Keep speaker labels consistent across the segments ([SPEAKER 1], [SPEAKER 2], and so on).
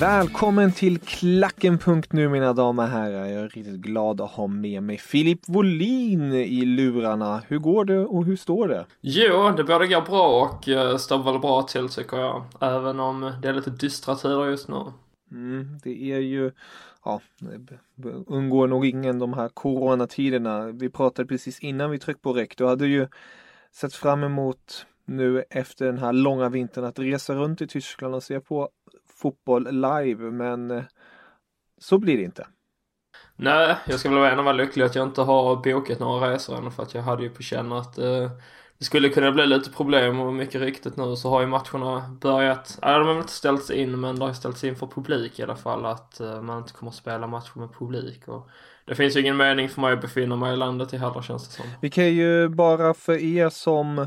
[SPEAKER 1] Välkommen till Klacken.nu mina damer och herrar. Jag är riktigt glad att ha med mig Filip Wolin i lurarna. Hur går det och hur står det?
[SPEAKER 2] Jo, det både går bra och eh, står väl bra till tycker jag. Även om det är lite dystra tider just nu.
[SPEAKER 1] Mm, det är ju, ja, undgår nog ingen de här coronatiderna. Vi pratade precis innan vi tryckte på räck. Du hade ju sett fram emot nu efter den här långa vintern att resa runt i Tyskland och se på fotboll live men eh, så blir det inte.
[SPEAKER 2] Nej, jag ska väl vara en vara lycklig att jag inte har bokat några resor än för att jag hade ju på känn att eh, det skulle kunna bli lite problem och mycket riktigt nu så har ju matcherna börjat, ja de har väl inte ställts in men det har ställts in för publik i alla fall att eh, man inte kommer att spela matcher med publik och det finns ju ingen mening för mig att befinna mig i landet i heller känns det som.
[SPEAKER 1] Vi kan ju bara för er som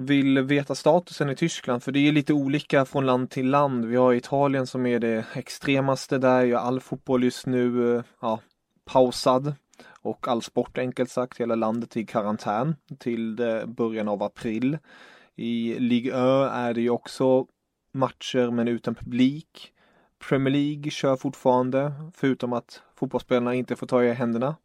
[SPEAKER 1] vill veta statusen i Tyskland för det är lite olika från land till land. Vi har Italien som är det extremaste där all fotboll just nu eh, ja, pausad och all sport enkelt sagt, hela landet i karantän till början av april. I Ligue 1 är det ju också matcher men utan publik. Premier League kör fortfarande förutom att fotbollsspelarna inte får ta i händerna.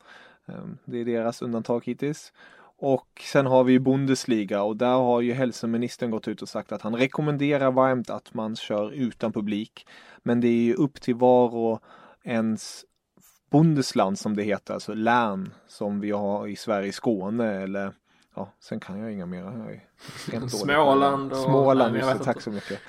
[SPEAKER 1] Ehm, det är deras undantag hittills. Och sen har vi Bundesliga och där har ju hälsoministern gått ut och sagt att han rekommenderar varmt att man kör utan publik. Men det är ju upp till var och ens Bundesland som det heter, alltså län som vi har i Sverige, Skåne eller ja, sen kan jag inga mer.
[SPEAKER 2] Småland och...
[SPEAKER 1] Småland, just det, tack så mycket.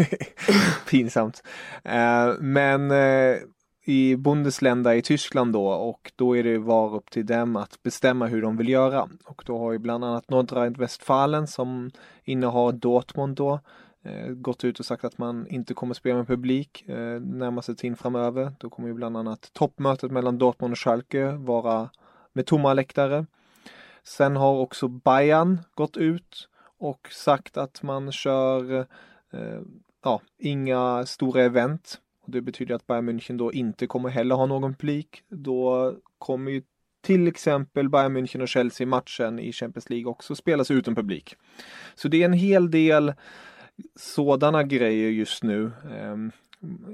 [SPEAKER 1] Pinsamt. Uh, men uh, i Bundesländer i Tyskland då och då är det var upp till dem att bestämma hur de vill göra. Och då har ju bland annat Nordrhein-Westfalen som innehar Dortmund då eh, gått ut och sagt att man inte kommer spela med publik eh, närmaste tiden framöver. Då kommer ju bland annat toppmötet mellan Dortmund och Schalke vara med tomma läktare. Sen har också Bayern gått ut och sagt att man kör eh, ja, inga stora event det betyder att Bayern München då inte kommer heller ha någon publik. Då kommer ju till exempel Bayern München och Chelsea matchen i Champions League också spelas utan publik. Så det är en hel del sådana grejer just nu. Ehm,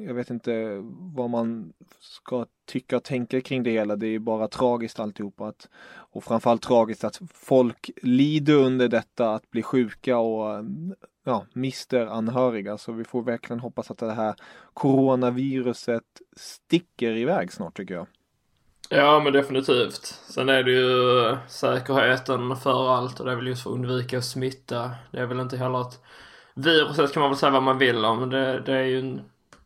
[SPEAKER 1] jag vet inte vad man ska tycka och tänka kring det hela. Det är bara tragiskt alltihopa. Att, och framförallt tragiskt att folk lider under detta, att bli sjuka och ja, mister anhöriga. Så vi får verkligen hoppas att det här coronaviruset sticker iväg snart tycker jag.
[SPEAKER 2] Ja men definitivt. Sen är det ju säkerheten för allt och det är väl just för att undvika smitta. Det är väl inte heller att viruset kan man väl säga vad man vill om. Det, det är ju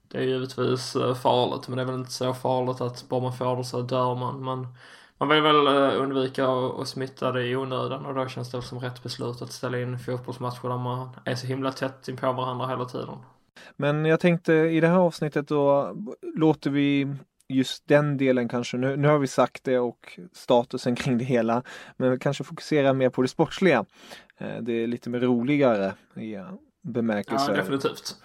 [SPEAKER 2] det är givetvis eh, farligt men det är väl inte så farligt att bara man får det så dör man. man man vill väl eh, undvika att smitta det i onödan och då känns det som rätt beslut att ställa in fotbollsmatcher där man är så himla tätt in på varandra hela tiden.
[SPEAKER 1] Men jag tänkte i det här avsnittet då låter vi just den delen kanske, nu, nu har vi sagt det och statusen kring det hela, men vi kanske fokuserar mer på det sportsliga. Eh, det är lite mer roligare i bemärkelse.
[SPEAKER 2] Ja, definitivt.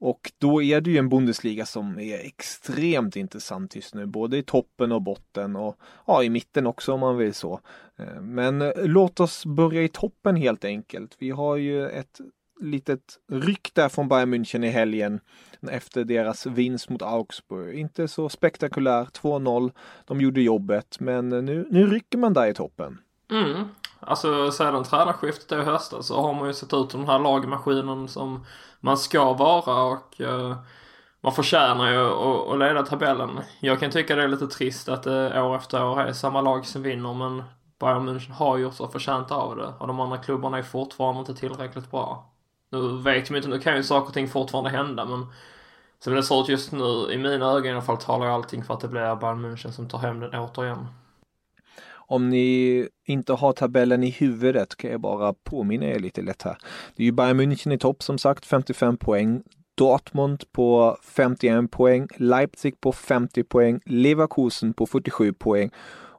[SPEAKER 1] Och då är det ju en Bundesliga som är extremt intressant just nu, både i toppen och botten och ja, i mitten också om man vill så. Eh, men eh, låt oss börja i toppen helt enkelt. Vi har ju ett litet ryck där från Bayern München i helgen efter deras vinst mot Augsburg. Inte så spektakulär, 2-0. De gjorde jobbet, men nu, nu rycker man där i toppen.
[SPEAKER 2] Mm. Alltså sedan tränarskiftet i höstas så har man ju sett ut som den här lagmaskinen som man ska vara och eh, man förtjänar ju att, att leda tabellen. Jag kan tycka det är lite trist att det år efter år är samma lag som vinner men Bayern München har gjort sig förtjänt av det och de andra klubbarna är fortfarande inte tillräckligt bra. Nu vet man inte, nu kan ju saker och ting fortfarande hända men som det ser ut just nu, i mina ögon i alla fall, talar ju allting för att det blir Bayern München som tar hem den återigen.
[SPEAKER 1] Om ni inte har tabellen i huvudet kan jag bara påminna er lite lätt här. Det är ju Bayern München i topp som sagt, 55 poäng. Dortmund på 51 poäng, Leipzig på 50 poäng, Leverkusen på 47 poäng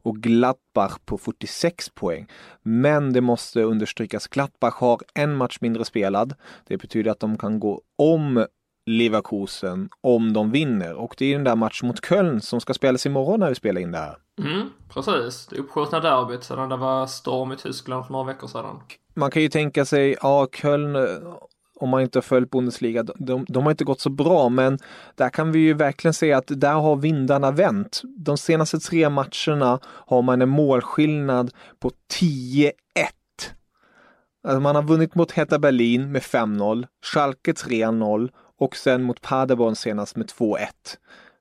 [SPEAKER 1] och Gladbach på 46 poäng. Men det måste understrykas, Gladbach har en match mindre spelad. Det betyder att de kan gå om Leverkusen om de vinner och det är den där matchen mot Köln som ska spelas imorgon när vi spelar in det här.
[SPEAKER 2] Mm, precis. Det uppskjutna derbyt sedan det var storm i Tyskland för några veckor sedan.
[SPEAKER 1] Man kan ju tänka sig, ja Köln om man inte har följt Bundesliga, de, de, har inte gått så bra men där kan vi ju verkligen se att där har vindarna vänt. De senaste tre matcherna har man en målskillnad på 10-1. Alltså man har vunnit mot Heta Berlin med 5-0, Schalke 3-0 och sen mot Paderborn senast med 2-1.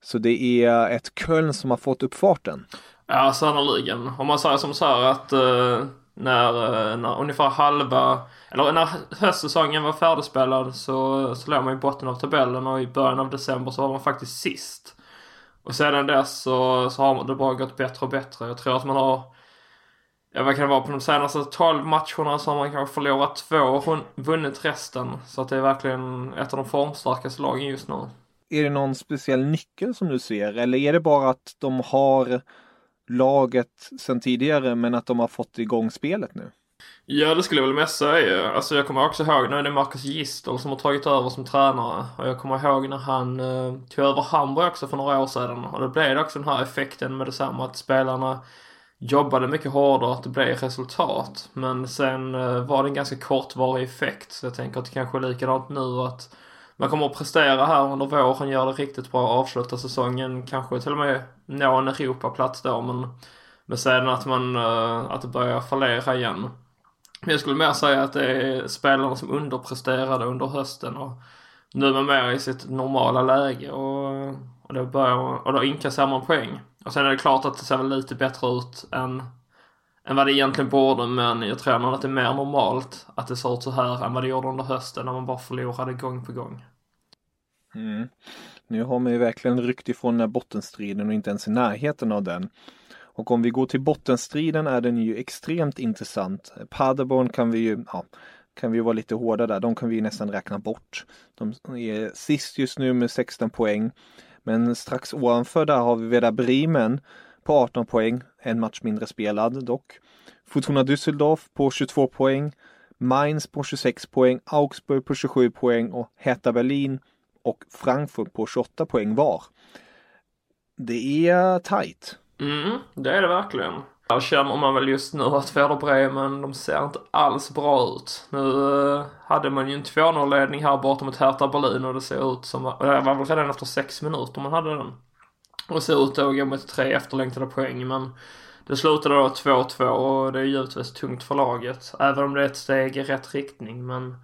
[SPEAKER 1] Så det är ett Köln som har fått upp farten.
[SPEAKER 2] Ja, sannerligen. Om man säger som så här att uh, när, uh, när ungefär halva, eller när höstsäsongen var färdigspelad så, så låg man i botten av tabellen och i början av december så var man faktiskt sist. Och sedan dess så, så har det bara gått bättre och bättre. Jag tror att man har Ja, vad kan det vara? På de senaste 12 matcherna så har man kanske förlorat två och vunnit resten. Så att det är verkligen ett av de formstarkaste lagen just nu.
[SPEAKER 1] Är det någon speciell nyckel som du ser eller är det bara att de har laget sedan tidigare men att de har fått igång spelet nu?
[SPEAKER 2] Ja, det skulle jag väl mest säga. Alltså jag kommer också ihåg när det är Marcus Gistel som har tagit över som tränare. Och jag kommer ihåg när han eh, tog över Hamburg också för några år sedan. Och då blev det också den här effekten med detsamma att spelarna jobbade mycket hårdare att det blev resultat. Men sen eh, var det en ganska kortvarig effekt. Så jag tänker att det kanske är likadant nu att man kommer att prestera här under våren, göra det riktigt bra, avsluta säsongen, kanske till och med nå en Europaplats då. Men, men sen att man, eh, att det börjar fallera igen. Men jag skulle mer säga att det är spelarna som underpresterade under hösten och nu är man mer i sitt normala läge och, och, då, börjar, och då inkasserar man poäng. Och sen är det klart att det ser väl lite bättre ut än, än vad det egentligen borde men jag tror nog att det är mer normalt att det ser ut så här än vad det gjorde under hösten när man bara förlorade gång på gång.
[SPEAKER 1] Mm. Nu har man ju verkligen ryckt ifrån den här bottenstriden och inte ens i närheten av den. Och om vi går till bottenstriden är den ju extremt intressant. Paderborn kan vi ju, ja, kan vi vara lite hårda där. De kan vi nästan räkna bort. De är sist just nu med 16 poäng. Men strax ovanför där har vi Veda Bremen på 18 poäng, en match mindre spelad dock. Fortuna Düsseldorf på 22 poäng, Mainz på 26 poäng, Augsburg på 27 poäng och Hertha Berlin och Frankfurt på 28 poäng var. Det är tajt.
[SPEAKER 2] Mm, det är det verkligen. Här känner man väl just nu att Werder Bremen, de ser inte alls bra ut. Nu eh, hade man ju en 2-0-ledning här borta mot Hertha Berlin och det ser ut som, det var väl redan efter sex minuter man hade den. Och det ser ut att gå mot tre efterlängtade poäng men det slutade då 2-2 och det är givetvis tungt för laget. Även om det är ett steg i rätt riktning men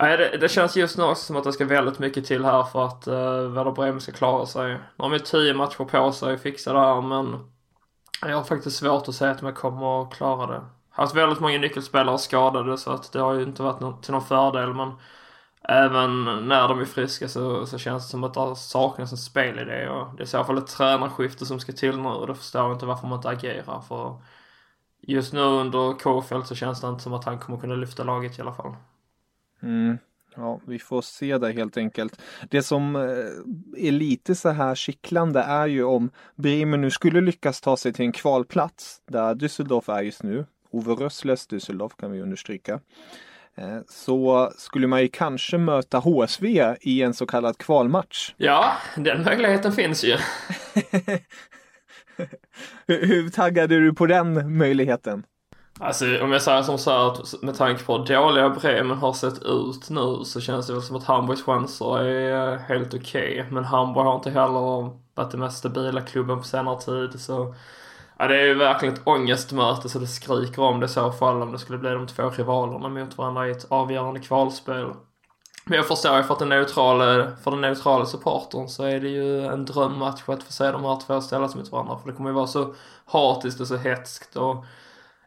[SPEAKER 2] Nej, det, det, känns just nu också som att det ska väldigt mycket till här för att eh, uh, Werder Bremen ska klara sig. Nu har de tio matcher på sig att fixa det här men jag har faktiskt svårt att säga att man kommer att klara det. Har Haft väldigt många nyckelspelare skadade så att det har ju inte varit till någon fördel men även när de är friska så, så känns det som att det saknas en spelidé och det är i så fall ett tränarskifte som ska till nu och då förstår jag inte varför man inte agerar för just nu under Kofeld så känns det inte som att han kommer kunna lyfta laget i alla fall.
[SPEAKER 1] Mm. Ja, vi får se det helt enkelt. Det som eh, är lite så här kittlande är ju om Bremen nu skulle lyckas ta sig till en kvalplats där Düsseldorf är just nu. Ove Rössles Düsseldorf kan vi understryka. eh, så skulle man ju kanske möta HSV i en så kallad kvalmatch.
[SPEAKER 2] Ja, den möjligheten finns ju.
[SPEAKER 1] hur, hur taggade är du på den möjligheten?
[SPEAKER 2] Alltså om jag säger som så här att med tanke på hur dåliga Bremen har sett ut nu så känns det väl som att Hamburgs chanser är eh, helt okej. Okay. Men Hamburg har inte heller varit den mest stabila klubben på senare tid så Ja det är ju verkligen ett ångestmöte så det skriker om det i så fall om det skulle bli de två rivalerna mot varandra i ett avgörande kvalspel. Men jag förstår ju för att den neutrala, för den neutrala supporten så är det ju en drömmatch att få se de här två ställas mot varandra. För det kommer ju vara så hatiskt och så hetskt och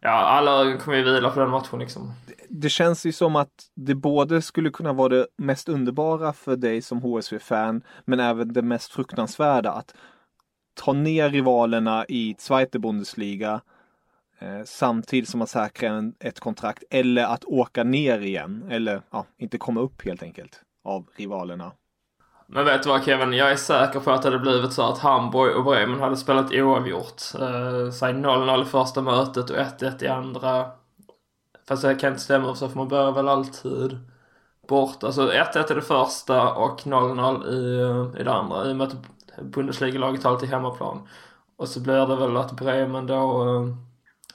[SPEAKER 2] ja, alla kommer ju vila på den matchen liksom.
[SPEAKER 1] Det känns ju som att det både skulle kunna vara det mest underbara för dig som HSV-fan, men även det mest fruktansvärda att ta ner rivalerna i Zweite Bundesliga eh, samtidigt som man säkrar en, ett kontrakt eller att åka ner igen eller ja, inte komma upp helt enkelt av rivalerna.
[SPEAKER 2] Men vet du vad Kevin, jag är säker på att det hade blivit så att Hamburg och Bremen hade spelat oavgjort. Eh, säg 0-0 i första mötet och 1-1 i andra. Fast det kan inte stämma så för man börjar väl alltid bort. Alltså 1-1 i det första och 0-0 i, eh, i det andra. I och med att Bundesliga-laget har alltid hemmaplan. Och så blir det väl att Bremen då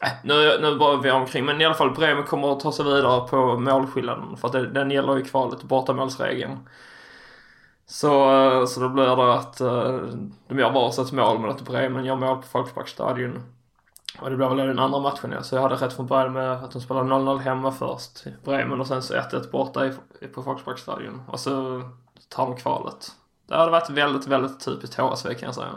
[SPEAKER 2] eh, äh, nu, nu bara vi omkring, men i alla fall Bremen kommer att ta sig vidare på målskillnaden för att det, den gäller ju kvalet, bortamålsregeln. Så, eh, så då blir det att uh, de gör varsitt mål men att Bremen gör mål på Folksparkstadion. Och det blir väl den andra matchen ja. Så jag hade rätt från början med att de spelar 0-0 hemma först. Bremen och sen så 1-1 borta i, på Folksparkstadion. Och så tar de kvalet. Det hade varit väldigt, väldigt typiskt HSV kan jag säga.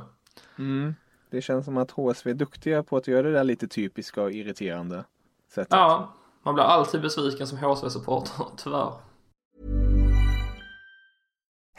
[SPEAKER 1] Mm. Det känns som att HSV är duktiga på att göra det där lite typiska och irriterande sättet.
[SPEAKER 2] Ja, man blir alltid besviken som HSV-supporter, tyvärr.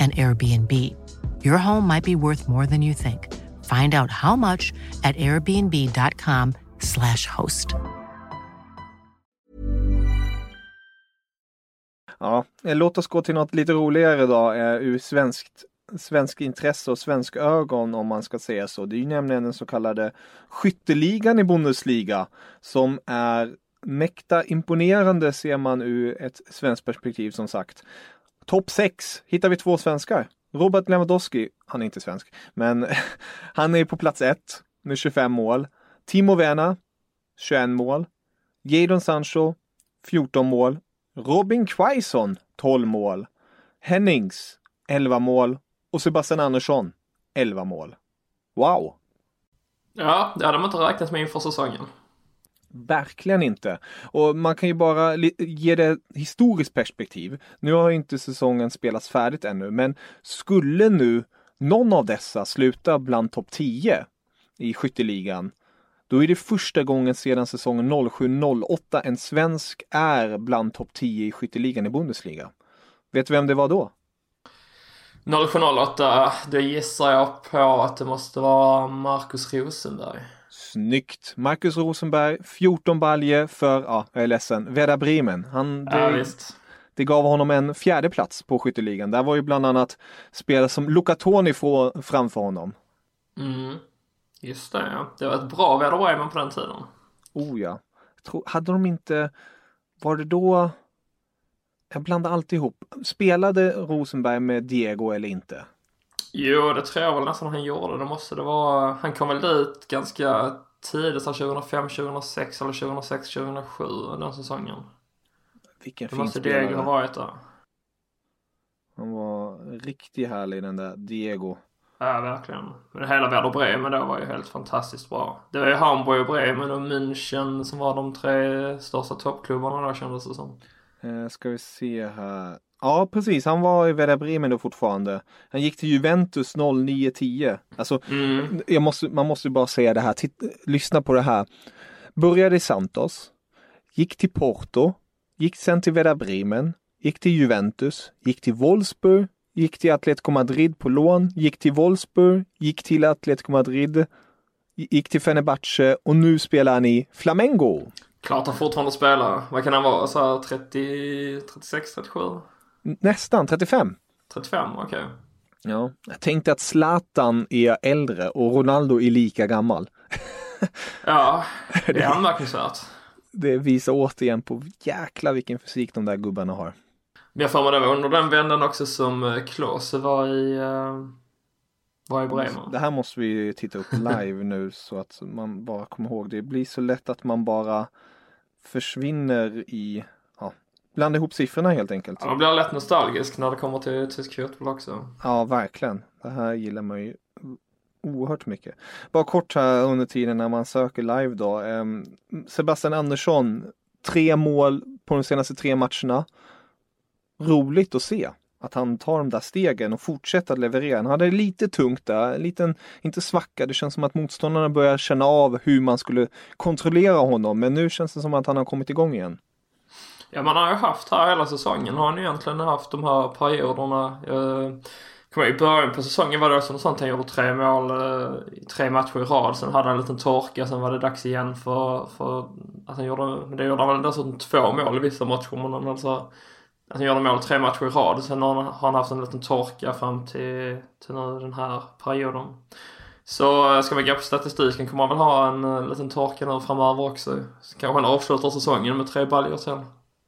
[SPEAKER 3] and Airbnb. Your home might be worth more than you think. Find out how much at airbnb.com slash host.
[SPEAKER 1] Ja, eh, låt oss gå till något lite roligare då eh, ur svenskt svensk intresse och svensk ögon om man ska säga så. Det är ju nämligen den så kallade skytteligan i Bundesliga som är mäkta imponerande ser man ur ett svenskt perspektiv som sagt. Topp 6 hittar vi två svenskar. Robert Lewandowski, han är inte svensk, men han är på plats 1 med 25 mål. Timo Werner, 21 mål. Jadon Sancho, 14 mål. Robin Quaison, 12 mål. Hennings, 11 mål. Och Sebastian Andersson, 11 mål. Wow!
[SPEAKER 2] Ja, det hade man inte räknat med inför säsongen.
[SPEAKER 1] Verkligen inte. Och man kan ju bara ge det historiskt perspektiv. Nu har inte säsongen spelats färdigt ännu, men skulle nu någon av dessa sluta bland topp 10 i skytteligan, då är det första gången sedan säsongen 07-08 en svensk är bland topp 10 i skytteligan i Bundesliga. Vet du vem det var då?
[SPEAKER 2] 07-08, det gissar jag på att det måste vara Marcus Rosenberg.
[SPEAKER 1] Snyggt! Marcus Rosenberg, 14 baljer för, ja, jag är ledsen, Werder Bremen. Han, det,
[SPEAKER 2] Ja, visst.
[SPEAKER 1] det gav honom en fjärde plats på skytteligan. Där var ju bland annat spelare som Luca Toni framför honom.
[SPEAKER 2] Mm. Just det, ja. Det var ett bra Werder Bremen på den tiden.
[SPEAKER 1] Oh ja. Tror, hade de inte, var det då, jag blandar alltid ihop. Spelade Rosenberg med Diego eller inte?
[SPEAKER 2] Jo, det tror jag väl nästan han gjorde. Det måste det vara. Han kom väl dit ganska tidigt, så 2005, 2006 eller 2006, 2007 den säsongen.
[SPEAKER 1] Vilken
[SPEAKER 2] Det
[SPEAKER 1] fin
[SPEAKER 2] måste Diego ha varit där.
[SPEAKER 1] Han var riktigt härlig den där Diego.
[SPEAKER 2] Ja, verkligen. Men hela Werder Bremen då var ju helt fantastiskt bra. Det var ju Hamburg och Bremen och München som var de tre största toppklubbarna då kändes det som.
[SPEAKER 1] Eh, ska vi se här. Ja, precis. Han var i Werder Bremen då fortfarande. Han gick till Juventus 09-10. Alltså,
[SPEAKER 2] Mm.
[SPEAKER 1] måste, man måste ju bara säga det här. Titt, lyssna på det här. Började i Santos. Gick till Porto. Gick sen till Werder Bremen. Gick till Juventus. Gick till Wolfsburg. Gick till Atletico Madrid på lån. Gick till Wolfsburg. Gick till Atletico Madrid. Gick till Fenerbahce och nu spelar han i Flamengo.
[SPEAKER 2] Klart han fortfarande spelar. Vad kan han vara? Så här 30, 36, 37?
[SPEAKER 1] Nästan 35.
[SPEAKER 2] 35, okej.
[SPEAKER 1] Ja, jag tänkte att Zlatan är äldre och Ronaldo är lika gammal.
[SPEAKER 2] Ja, det är anmärkningsvärt.
[SPEAKER 1] Det visar återigen på jäkla vilken fysik de där gubbarna har.
[SPEAKER 2] Men jag får mig det var under den vändan också som eh, Klose var i, uh, var i Bremen.
[SPEAKER 1] Det här måste vi titta upp live nu så att man bara kommer ihåg. Det blir så lätt att man bara försvinner i, blanda ihop siffrorna helt enkelt.
[SPEAKER 2] Ja, man blir lätt nostalgisk när det kommer till tysk fotboll också.
[SPEAKER 1] Ja, verkligen. Det här gillar man ju oerhört mycket. Bara kort här under tiden när man söker live då. Ehm, Sebastian Andersson, tre mål på de senaste tre matcherna. Roligt att se att han tar de där stegen och fortsätter att leverera. Han hade lite tungt där, en liten, inte svacka. Det känns som att motståndarna börjar känna av hur man skulle kontrollera honom. Men nu känns det som att han har kommit igång igen.
[SPEAKER 2] Ja, man har ju haft här hela säsongen har han ju egentligen haft de här perioderna. Eh, jag kommer I början på säsongen var det också något sånt. Han gjorde tre mål i tre matcher i rad. Sen hade han en liten torka. Sen var det dags igen för, för alltså, att han gjorde, men det gjorde han väl dessutom två mål i vissa matcher. Men han alltså, alltså att han gjorde mål tre matcher i rad. Sen har han, har han haft en liten torka fram till, till nu den här perioden. Så eh, ska man gå på statistiken kommer han väl ha en liten torka nu framöver också. Så kanske han avslutar säsongen med tre baljor sen.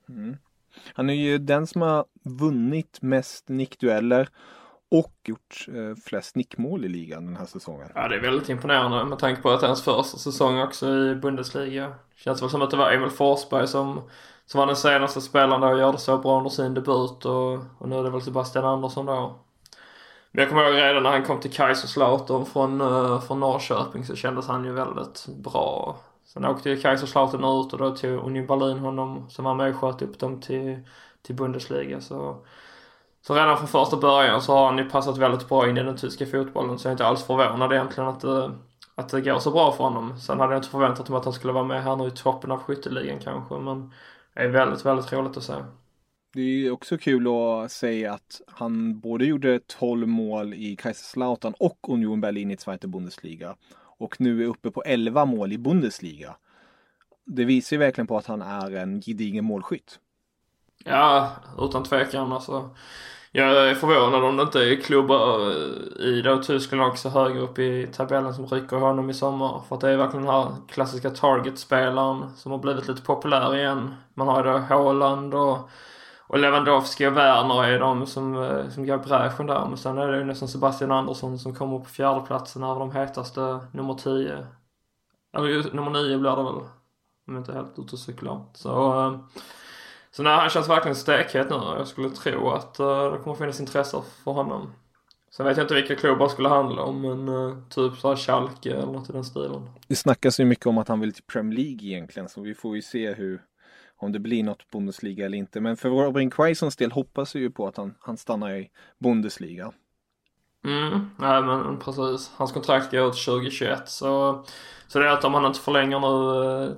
[SPEAKER 2] Mm.
[SPEAKER 1] Han är ju den som har vunnit mest nickdueller och gjort eh, flest nickmål i ligan den här säsongen.
[SPEAKER 2] Ja, det är väldigt imponerande med tanke på att det är hans första säsong också i Bundesliga. Känns väl som att det var Emil Forsberg som, som var den senaste spelaren där och gjorde så bra under sin debut och, och nu är det väl Sebastian Andersson då. Men jag kommer ihåg redan när han kom till Kaiserslautern från, eh, från Norrköping så kändes han ju väldigt bra. Sen åkte ju Kaiserslautern ut och då tog Union Berlin honom som var med och sköt upp dem till, till Bundesliga. Så, så redan från första början så har han ju passat väldigt bra in i den tyska fotbollen så jag är inte alls förvånad egentligen att det, att det går så bra för honom. Sen hade jag inte förväntat mig att han skulle vara med här nu i toppen av skytteligan kanske men det är väldigt, väldigt roligt att se.
[SPEAKER 1] Det är ju också kul att säga att han både gjorde 12 mål i Kaiserslautern och Union Berlin i Zweite Bundesliga. Och nu är uppe på 11 mål i Bundesliga. Det visar ju verkligen på att han är en gedigen målskytt.
[SPEAKER 2] Ja, utan tvekan alltså. Jag är förvånad om det inte är klubbar eh, i då Tyskland också högre upp i tabellen som rycker honom i sommar. För att det är verkligen den här klassiska target-spelaren som har blivit lite populär igen. Man har ju då Haaland och, och Lewandowski och Werner är de som, eh, som går i bräschen där. Men sen är det ju nästan Sebastian Andersson som kommer på fjärdeplatsen av de hetaste nummer 10. Eller nummer 9 blir det väl. Om jag inte är helt ute och cyklar. Så eh, så nej, han känns verkligen stekhet nu. Jag skulle tro att eh, det kommer finnas intresse för honom. Sen vet jag inte vilka klubbar skulle handla om, men uh, typ såhär Schalke eller något i den stilen.
[SPEAKER 1] Det snackas ju mycket om att han vill till Premier League egentligen, så vi får ju se hur om det blir något Bundesliga eller inte. Men för Robin Quaisons del hoppas vi ju på att han, han stannar i Bundesliga.
[SPEAKER 2] Mm, nej men precis. Hans kontrakt går ut 2021 så, så det är att om han inte förlänger nu eh,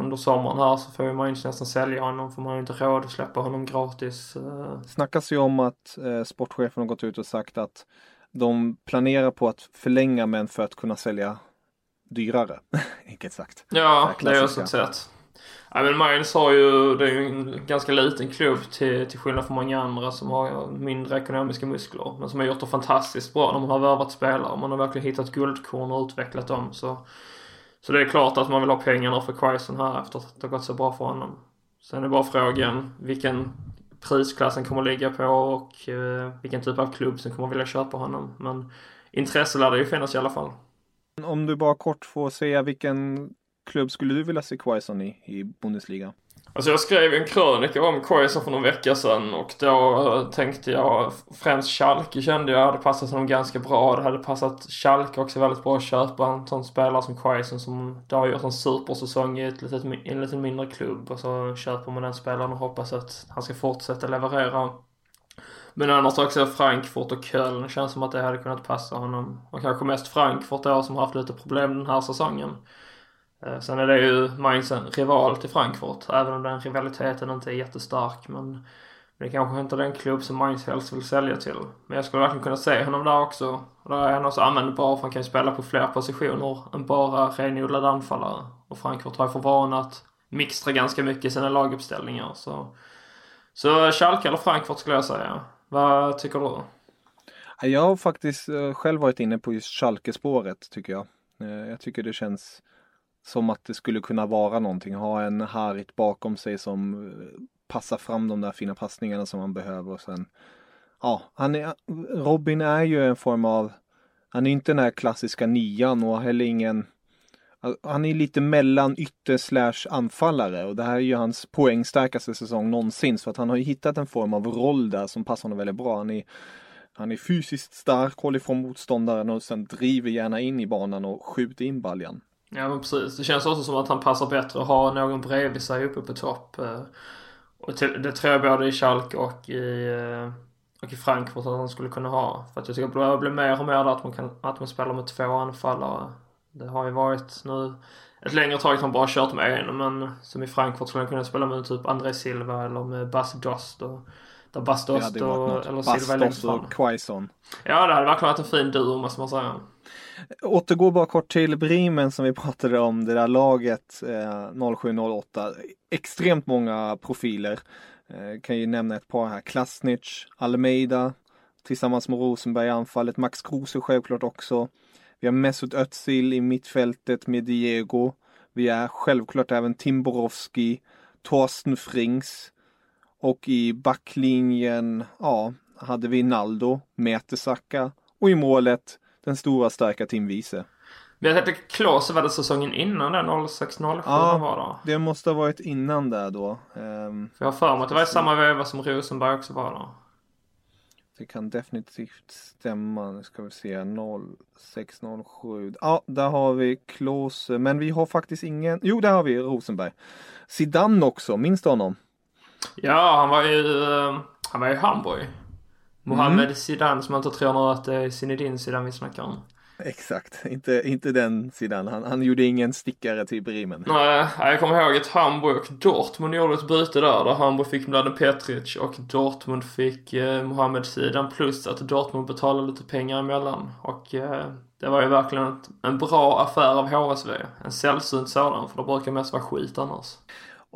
[SPEAKER 2] under sommaren här så får man ju nästan sälja honom för man har ju inte råd att släppa honom gratis. Eh.
[SPEAKER 1] snackas ju om att eh, sportchefen har gått ut och sagt att de planerar på att förlänga men för att kunna sälja dyrare, enkelt sagt.
[SPEAKER 2] Ja, det är också ett sätt. Ja, men Mainz har ju, det är ju en ganska liten klubb till, till skillnad från många andra som har mindre ekonomiska muskler. Men som har gjort det fantastiskt bra när man har värvat spelare. Man har verkligen hittat guldkorn och utvecklat dem. Så, så det är klart att man vill ha pengarna för Quaison här efter att det har gått så bra för honom. Sen är bara frågan vilken prisklassen kommer att ligga på och eh, vilken typ av klubb som kommer att vilja köpa honom. Men intresse lär det ju finnas i alla fall.
[SPEAKER 1] Om du bara kort får säga vilken klubb skulle du vilja se Quaison i, i Bundesliga?
[SPEAKER 2] Alltså jag skrev en krönika om Quaison för någon vecka sedan och då eh, tänkte jag främst Schalke kände jag hade passat honom ganska bra. Det hade passat Schalke också väldigt bra att köpa en sån spelare som Quaison som då har gjort en supersäsong i ett litet, en lite mindre klubb och så köper man den spelaren och hoppas att han ska fortsätta leverera. Men annars också Frankfurt och Köln känns som att det hade kunnat passa honom. Och kanske mest Frankfurt då som har haft lite problem den här säsongen. Eh, sen är det ju Mainz en rival till Frankfurt, även om den rivaliteten inte är jättestark. Men det är kanske inte är den klubb som Mainz helst vill sälja till. Men jag skulle verkligen kunna se honom där också. Och där är han också användbar för han kan ju spela på fler positioner än bara renodlad anfallare. Och Frankfurt har ju för vana att mixtra ganska mycket i sina laguppställningar. Så, så Schalke eller Frankfurt skulle jag säga. Vad tycker du?
[SPEAKER 1] Jag har faktiskt eh, själv varit inne på just Schalke-spåret tycker jag. Eh, jag tycker det känns som att det skulle kunna vara någonting. Ha en Harit bakom sig som eh, passar fram de där fina passningarna som man behöver och sen Ja, han är, Robin är ju en form av Han är inte den här klassiska nian och heller ingen Han är lite mellan ytter slash anfallare och det här är ju hans poängstarkaste säsong någonsin så att han har ju hittat en form av roll där som passar honom väldigt bra. Han är han är fysiskt stark, håller ifrån motståndaren och sen driver gärna in i banan och skjuter in baljan.
[SPEAKER 2] Ja men precis. Det känns också som att han passar bättre att ha någon bredvid sig uppe på topp. Eh, och det tror jag både i Schalke och i, eh, och i Frankfurt att han skulle kunna ha. För att jag tycker att det blir mer och mer att man, kan, att man spelar med två anfallare. Det har ju varit nu ett längre tag att man bara kört med en. Men som i Frankfurt skulle han kunna spela med typ André Silva eller med Bas Dost. Och, där Bas Dost och, eller fram. och
[SPEAKER 1] Quaison.
[SPEAKER 2] Ja det hade verkligen varit en fin duo måste man säga.
[SPEAKER 1] Återgår bara kort till Bremen som vi pratade om, det där laget eh, 0708. Extremt många profiler. Eh, kan ju nämna ett par här. Klasnic, Almeida tillsammans med Rosenberg i anfallet. Max Kruse självklart också. Vi har Mesut Özil i mittfältet med Diego. Vi har självklart även Tim Borowski, Torsten Frings. Och i backlinjen, ja, hade vi Naldo, Mertesacker och i målet den stora starka Tim Wiese.
[SPEAKER 2] Men jag tänkte Klose var det säsongen innan den 06-07 ja, var då?
[SPEAKER 1] det måste ha varit innan där då. Um,
[SPEAKER 2] för jag har för mig att det var i samma veva som Rosenberg också var då.
[SPEAKER 1] Det kan definitivt stämma. Nu ska vi se. 0607. Ja, där har vi Klose. Men vi har faktiskt ingen. Jo, där har vi Rosenberg. Zidane också. Minns du honom?
[SPEAKER 2] Ja, han var ju, eh, han var i Hamburg. Mohammed mm. Zidane som inte tror att det är Zinedine Zidane vi snackar om.
[SPEAKER 1] Exakt, inte, inte den sidan. Han, han gjorde ingen stickare till Bremen.
[SPEAKER 2] Nej, jag kommer ihåg att Hamburg och Dortmund gjorde ett byte där. Där Hamburg fick Mladen Petric och Dortmund fick eh, Mohamed Sidan plus att Dortmund betalade lite pengar emellan. Och eh, det var ju verkligen ett, en bra affär av HSV. En sällsynt sådan, för det brukar mest vara skit annars.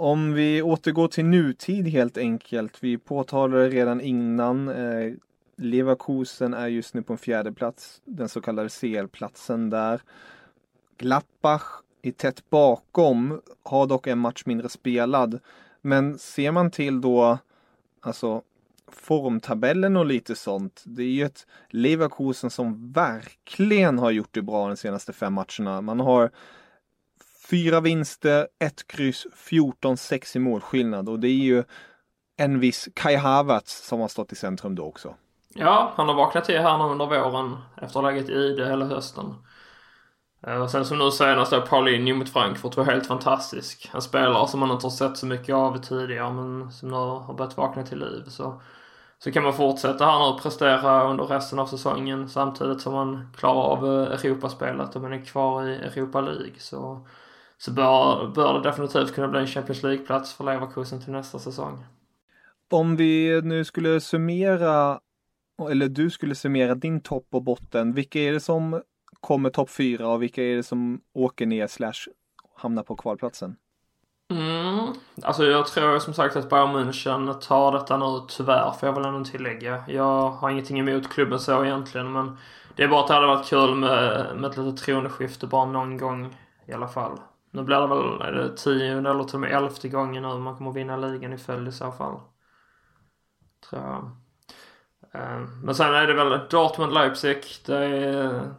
[SPEAKER 1] Om vi återgår till nutid helt enkelt. Vi påtalade redan innan. Eh, Leverkusen är just nu på en fjärde plats. Den så kallade CL-platsen där. Glappach är tätt bakom. Har dock en match mindre spelad. Men ser man till då alltså formtabellen och lite sånt. Det är ju ett Leverkusen som verkligen har gjort det bra de senaste fem matcherna. Man har Fyra vinster, ett kryss, 14-6 i målskillnad och det är ju en viss Kai Havertz som har stått i centrum då också.
[SPEAKER 2] Ja, han har vaknat till här nu under våren efter läget i Ide hela hösten. Eh, och sen som nu senast då Paulinho mot Frankfurt var helt fantastisk. En spelare som man inte har sett så mycket av tidigare men som nu har börjat vakna till liv. Så, så kan man fortsätta här nu och prestera under resten av säsongen samtidigt som man klarar av eh, Europaspelet och man är kvar i Europa League. Så så bör, bör det definitivt kunna bli en Champions League-plats för Leverkusen till nästa säsong.
[SPEAKER 1] Om vi nu skulle summera, eller du skulle summera din topp och botten, vilka är det som kommer topp fyra och vilka är det som åker ner slash hamnar på kvalplatsen?
[SPEAKER 2] Mm. Alltså jag tror som sagt att Bayern München tar detta nu tyvärr får jag väl ändå tillägga. Jag har ingenting emot klubben så egentligen men det är bara att det hade varit kul med, med ett litet troendeskifte bara någon gång i alla fall. Nu blir det väl är det tionde eller till och med elfte gången nu man kommer vinna ligan i följd i så fall. Tror jag. Ehm, men sen är det väl Dortmund-Leipzig. Det är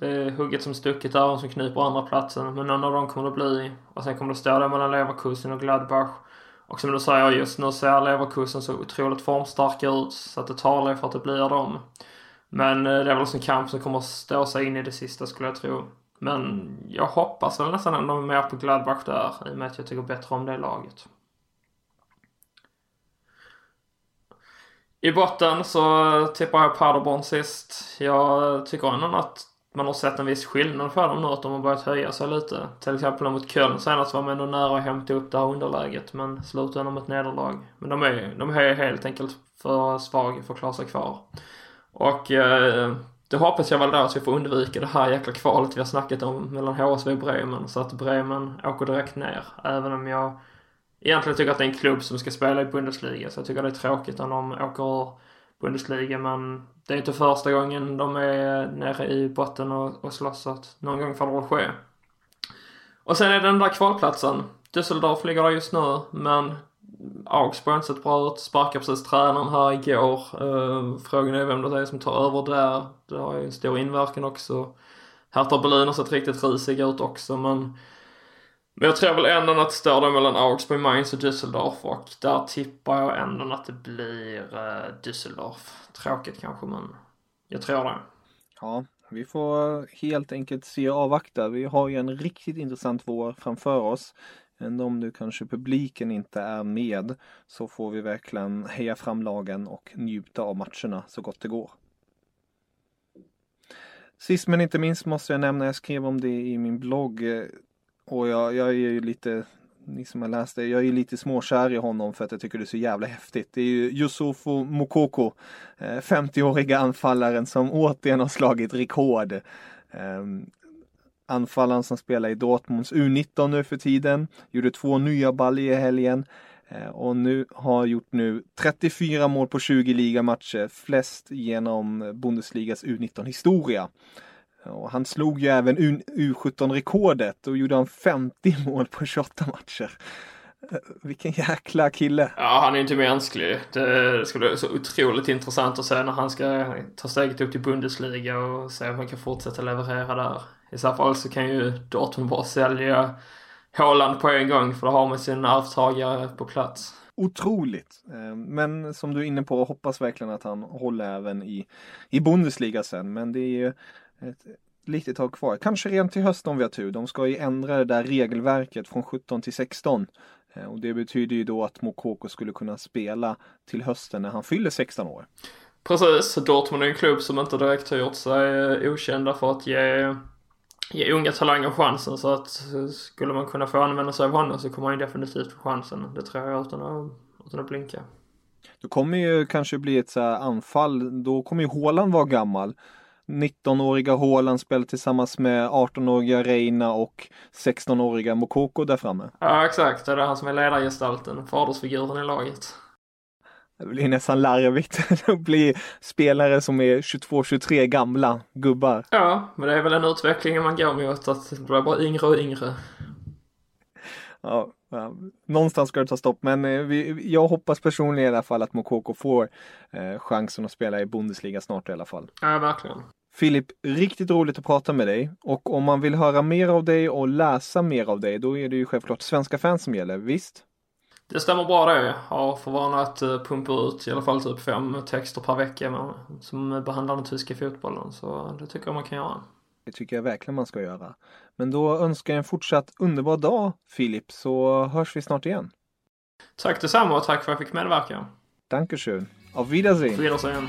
[SPEAKER 2] det är hugget som stucket där som kniper andra platsen. Men någon av dem kommer det bli. Och sen kommer det stå där mellan Leverkusen och Gladbach. Och som du säger, just nu ser Leverkusen så otroligt formstarka ut. Så att det talar för att det blir dem. Men eh, det är väl en kamp som kommer att stå sig in i det sista skulle jag tro. Men jag hoppas väl nästan ändå mer på Gladbach där. I och med att jag tycker bättre om det laget. I botten så tippar jag Paderborn sist. Jag tycker ändå att man har sett en viss skillnad på dem nu, att de har börjat höja sig lite. Till exempel mot Köln senast var man ändå nära att hämta upp det här underläget, men slutade med ett nederlag. Men de är, de är helt enkelt för svaga för att klara sig kvar. Och eh, det hoppas jag väl då att vi får undvika det här jäkla kvalet vi har snackat om mellan HSV och Bremen, så att Bremen åker direkt ner. Även om jag egentligen tycker att det är en klubb som ska spela i Bundesliga, så jag tycker det är tråkigt om de åker Bundesliga, men det är inte första gången de är nere i botten och, och slåss så att någon gång får det väl ske. Och sen är det den där kvalplatsen. Düsseldorf ligger där just nu men Augsburg har inte sett bra ut. Sparkar precis tränaren här igår. Ehm, frågan är vem det är som tar över där. Det har ju en stor inverkan också. Hertha Berlin har sett riktigt risiga ut också men men jag tror väl ändå att det står där mellan Augsburg, Mainz och Düsseldorf och där tippar jag ändå att det blir uh, Düsseldorf. Tråkigt kanske men jag tror det.
[SPEAKER 1] Ja, vi får helt enkelt se och avvakta. Vi har ju en riktigt intressant vår framför oss. Men om nu kanske publiken inte är med så får vi verkligen heja fram lagen och njuta av matcherna så gott det går. Sist men inte minst måste jag nämna, jag skrev om det i min blogg eh, och jag, jag är ju lite, ni som har läst det, jag är ju lite småkär i honom för att jag tycker det är så jävla häftigt. Det är ju Yusufo Mokoko, 50-åriga eh, anfallaren som återigen har slagit rekord. Ehm, Anfallaren som spelar i Dortmunds U19 nu för tiden, gjorde två nya baller i helgen eh, och nu har gjort nu 34 mål på 20 ligamatcher, flest genom Bundesligas U19 historia. Och han slog ju även U17-rekordet och gjorde han 50 mål på 28 matcher. Eh, vilken jäkla kille.
[SPEAKER 2] Ja, han är inte mänsklig. Det ska bli så otroligt intressant att se när han ska ta steget upp till Bundesliga och se om han kan fortsätta leverera där. I så fall så kan ju Dortmund bara sälja Håland på en gång för då har man sin arvtagare på plats.
[SPEAKER 1] Otroligt! Eh, men som du är inne på, hoppas verkligen att han håller även i, i Bundesliga sen. Men det är ju ett litet tag kvar. Kanske rent till hösten om vi har tur. De ska ju ändra det där regelverket från 17 till 16. Eh, och det betyder ju då att Mokoko skulle kunna spela till hösten när han fyller 16 år.
[SPEAKER 2] Precis, Dortmund är en klubb som inte direkt har gjort sig eh, okända för att ge, ge unga talanger chansen. Så att skulle man kunna få använda sig av honom så kommer han definitivt få chansen. Det tror jag utan att, utan att blinka.
[SPEAKER 1] Då kommer ju kanske bli ett så anfall. Då kommer ju Håland vara gammal. 19-åriga Haaland spelar tillsammans med 18-åriga Reina och 16-åriga Mokoko där framme.
[SPEAKER 2] Ja exakt, det är han som är ledargestalten, fadersfiguren i laget.
[SPEAKER 1] Det blir nästan larvigt att bli spelare som är 22-23 gamla gubbar.
[SPEAKER 2] Ja, men det är väl en utveckling man går mot att det blir bara yngre och yngre.
[SPEAKER 1] Ja, ja, någonstans ska det ta stopp men eh, vi, jag hoppas personligen i alla fall att Mokoko får eh, chansen att spela i Bundesliga snart i alla fall.
[SPEAKER 2] Ja, verkligen.
[SPEAKER 1] Filip, riktigt roligt att prata med dig och om man vill höra mer av dig och läsa mer av dig då är det ju självklart svenska fans som gäller, visst?
[SPEAKER 2] Det stämmer bra det. Jag har för vana att eh, pumpa ut i alla fall typ fem texter per vecka som behandlar den tyska fotbollen så det tycker jag man kan göra.
[SPEAKER 1] Det tycker jag verkligen man ska göra. Men då önskar jag en fortsatt underbar dag Filip så hörs vi snart igen.
[SPEAKER 2] Tack detsamma och tack för att jag fick medverka.
[SPEAKER 1] Dankeschön. Auf Wiedersehen.
[SPEAKER 2] Auf Wiedersehen.